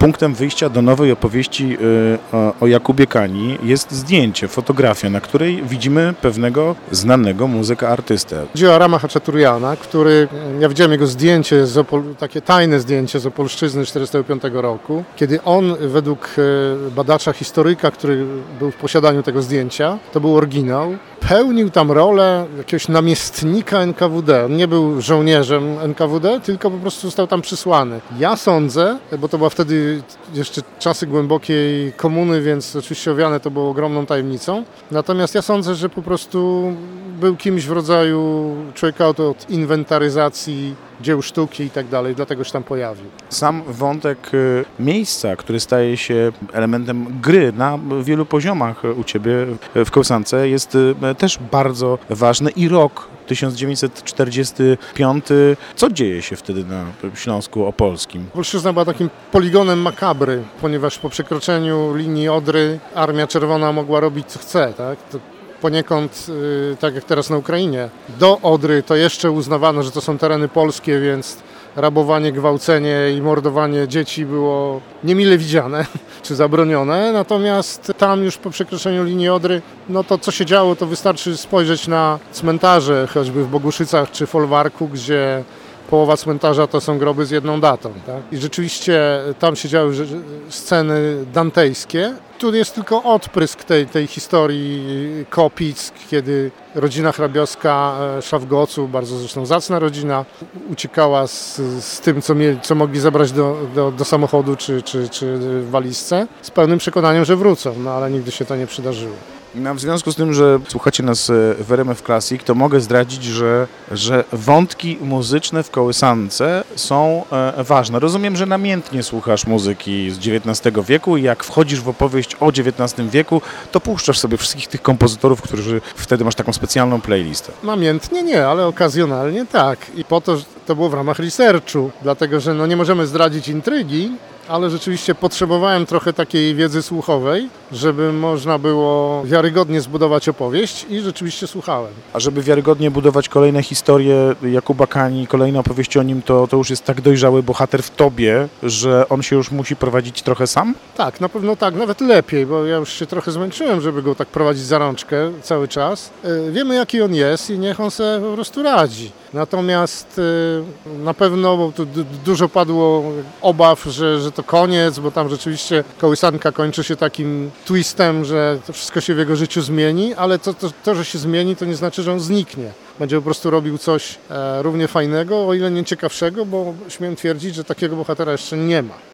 punktem wyjścia do nowej opowieści y, o, Jakubie Kani jest zdjęcie, fotografia, na której widzimy pewnego znanego muzyka artystę. Chodzi o Rama Haczaturiana, który, ja widziałem jego zdjęcie, takie tajne zdjęcie z Opolszczyzny 1945 roku, kiedy on według e, badacza, historyka, który był w posiadaniu tego zdjęcia, to był oryginał, pełnił tam rolę jakiegoś namiestnika NKWD. On nie był żołnierzem NKWD, tylko po prostu został tam przysłany. Ja sądzę, bo to była wtedy jeszcze czasy głębokiej komuny, więc oczywiście owiane to było ogromną tajemnicą. Natomiast ja sądzę, że po prostu był kimś w rodzaju człowieka od, od inwentaryzacji dzieł sztuki i tak dalej, dlatego się tam pojawił. Sam wątek y, miejsca, który staje się elementem gry na wielu poziomach u Ciebie w Kołsance jest y, też bardzo ważny i rok 1945. Co dzieje się wtedy na Śląsku Opolskim? Polszczyzna była takim poligonem makabry, ponieważ po przekroczeniu linii Odry Armia Czerwona mogła robić co chce. Tak? To poniekąd, y, tak jak teraz na Ukrainie, do Odry to jeszcze uznawano, że to są tereny polskie, więc rabowanie, gwałcenie i mordowanie dzieci było niemile widziane czy zabronione. Natomiast tam już po przekroczeniu linii Odry, no to co się działo, to wystarczy spojrzeć na cmentarze, choćby w Boguszycach czy Folwarku, gdzie połowa cmentarza to są groby z jedną datą. Tak? I rzeczywiście tam się działy sceny dantejskie. Tu jest tylko odprysk tej, tej historii Kopic, kiedy rodzina hrabiowska Szawgoców, bardzo zresztą zacna rodzina, uciekała z, z tym, co, mieli, co mogli zabrać do, do, do samochodu czy, czy, czy walizce, z pełnym przekonaniem, że wrócą, no ale nigdy się to nie przydarzyło. No, w związku z tym, że słuchacie nas w RMF Classic, to mogę zdradzić, że, że wątki muzyczne w kołysance są e, ważne. Rozumiem, że namiętnie słuchasz muzyki z XIX wieku i jak wchodzisz w opowieść o XIX wieku, to puszczasz sobie wszystkich tych kompozytorów, którzy wtedy masz taką specjalną playlistę. Namiętnie nie, ale okazjonalnie tak. I po to to było w ramach researchu, dlatego że no nie możemy zdradzić intrygi, ale rzeczywiście potrzebowałem trochę takiej wiedzy słuchowej, żeby można było wiarygodnie zbudować opowieść i rzeczywiście słuchałem. A żeby wiarygodnie budować kolejne historie Jakuba Kani, kolejne opowieści o nim, to, to już jest tak dojrzały bohater w tobie, że on się już musi prowadzić trochę sam? Tak, na pewno tak, nawet lepiej, bo ja już się trochę zmęczyłem, żeby go tak prowadzić za rączkę cały czas. Wiemy jaki on jest i niech on sobie po prostu radzi. Natomiast na pewno, bo tu dużo padło obaw, że, że to koniec, bo tam rzeczywiście kołysanka kończy się takim twistem, że to wszystko się w jego życiu zmieni, ale to, to, to że się zmieni, to nie znaczy, że on zniknie. Będzie po prostu robił coś e, równie fajnego, o ile nie ciekawszego, bo śmiem twierdzić, że takiego bohatera jeszcze nie ma.